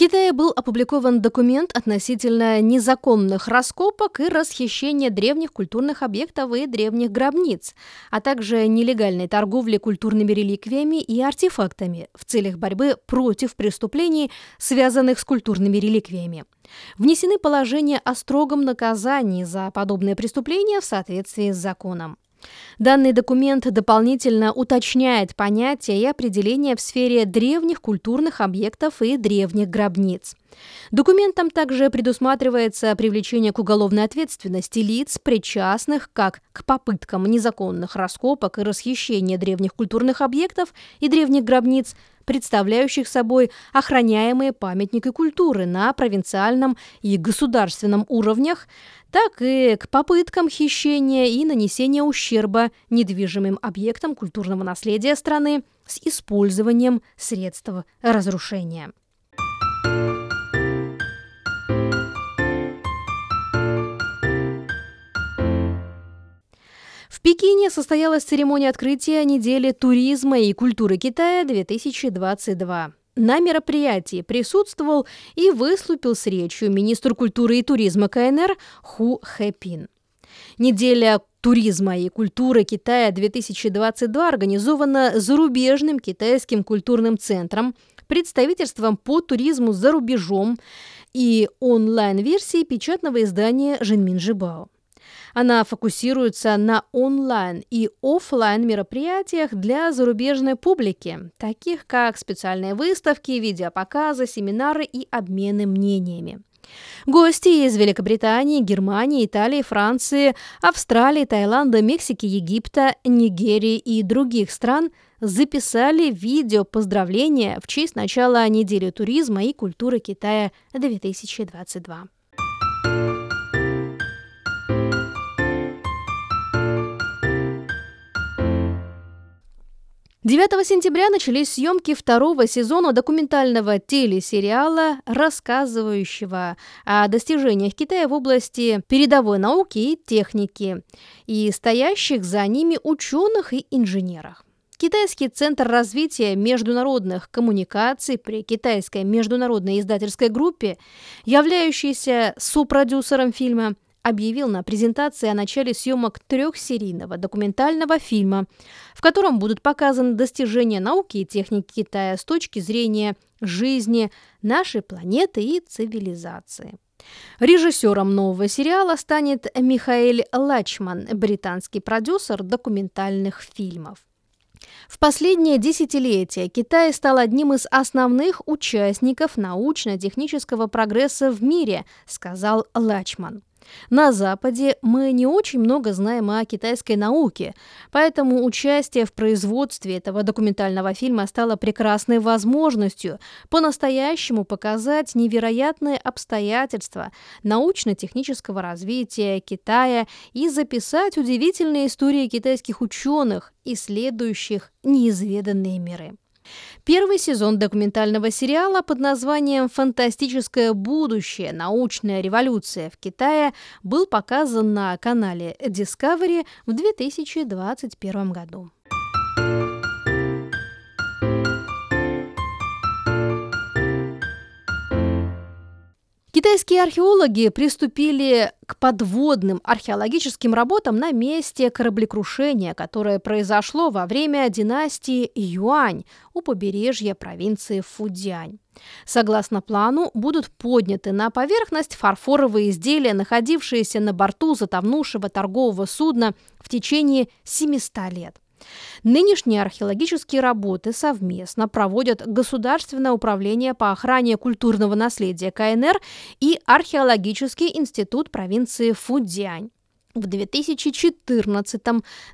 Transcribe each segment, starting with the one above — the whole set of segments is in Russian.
Китае был опубликован документ относительно незаконных раскопок и расхищения древних культурных объектов и древних гробниц, а также нелегальной торговли культурными реликвиями и артефактами в целях борьбы против преступлений, связанных с культурными реликвиями. Внесены положения о строгом наказании за подобные преступления в соответствии с законом. Данный документ дополнительно уточняет понятия и определения в сфере древних культурных объектов и древних гробниц. Документом также предусматривается привлечение к уголовной ответственности лиц, причастных как к попыткам незаконных раскопок и расхищения древних культурных объектов и древних гробниц, представляющих собой охраняемые памятники культуры на провинциальном и государственном уровнях, так и к попыткам хищения и нанесения ущерба недвижимым объектам культурного наследия страны с использованием средств разрушения. В Пекине состоялась церемония открытия недели туризма и культуры Китая 2022. На мероприятии присутствовал и выступил с речью министр культуры и туризма КНР Ху Хэпин. Неделя туризма и культуры Китая 2022 организована зарубежным китайским культурным центром, представительством по туризму за рубежом и онлайн-версией печатного издания «Женмин Жибао». Она фокусируется на онлайн и офлайн мероприятиях для зарубежной публики, таких как специальные выставки, видеопоказы, семинары и обмены мнениями. Гости из Великобритании, Германии, Италии, Франции, Австралии, Таиланда, Мексики, Египта, Нигерии и других стран записали видео поздравления в честь начала недели туризма и культуры Китая 2022. 9 сентября начались съемки второго сезона документального телесериала, рассказывающего о достижениях Китая в области передовой науки и техники и стоящих за ними ученых и инженерах. Китайский центр развития международных коммуникаций при Китайской международной издательской группе, являющийся сопродюсером фильма, объявил на презентации о начале съемок трехсерийного документального фильма, в котором будут показаны достижения науки и техники Китая с точки зрения жизни нашей планеты и цивилизации. Режиссером нового сериала станет Михаэль Лачман, британский продюсер документальных фильмов. В последнее десятилетие Китай стал одним из основных участников научно-технического прогресса в мире, сказал Лачман. На Западе мы не очень много знаем о китайской науке, поэтому участие в производстве этого документального фильма стало прекрасной возможностью по-настоящему показать невероятные обстоятельства научно-технического развития Китая и записать удивительные истории китайских ученых, исследующих неизведанные миры. Первый сезон документального сериала под названием «Фантастическое будущее. Научная революция в Китае» был показан на канале Discovery в 2021 году. Китайские археологи приступили к подводным археологическим работам на месте кораблекрушения, которое произошло во время династии Юань у побережья провинции Фудзянь. Согласно плану, будут подняты на поверхность фарфоровые изделия, находившиеся на борту затонувшего торгового судна в течение 700 лет. Нынешние археологические работы совместно проводят Государственное управление по охране культурного наследия КНР и Археологический институт провинции Фудзянь. В 2014,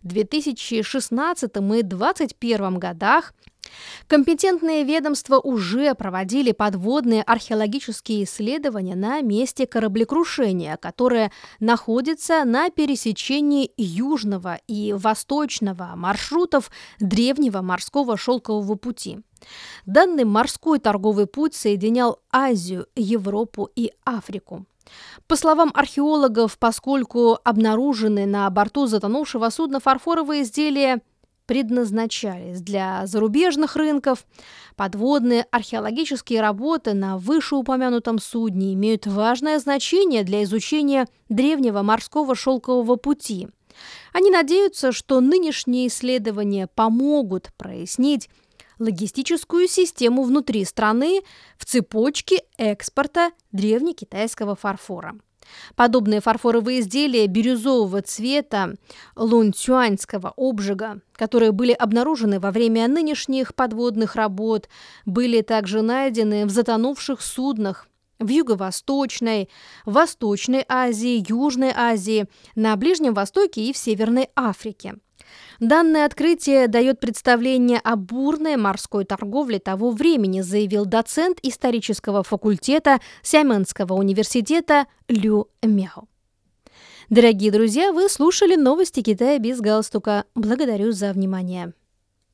2016 и 2021 годах Компетентные ведомства уже проводили подводные археологические исследования на месте кораблекрушения, которое находится на пересечении южного и восточного маршрутов древнего морского шелкового пути. Данный морской торговый путь соединял Азию, Европу и Африку. По словам археологов, поскольку обнаружены на борту затонувшего судна фарфоровые изделия предназначались для зарубежных рынков, подводные археологические работы на вышеупомянутом судне имеют важное значение для изучения древнего морского шелкового пути. Они надеются, что нынешние исследования помогут прояснить логистическую систему внутри страны в цепочке экспорта древнекитайского фарфора. Подобные фарфоровые изделия бирюзового цвета лунцюаньского обжига, которые были обнаружены во время нынешних подводных работ, были также найдены в затонувших суднах в Юго-Восточной, Восточной Азии, Южной Азии, на Ближнем Востоке и в Северной Африке. Данное открытие дает представление о бурной морской торговле того времени, заявил доцент исторического факультета Сямэнского университета Лю Мяо. Дорогие друзья, вы слушали новости Китая без галстука. Благодарю за внимание.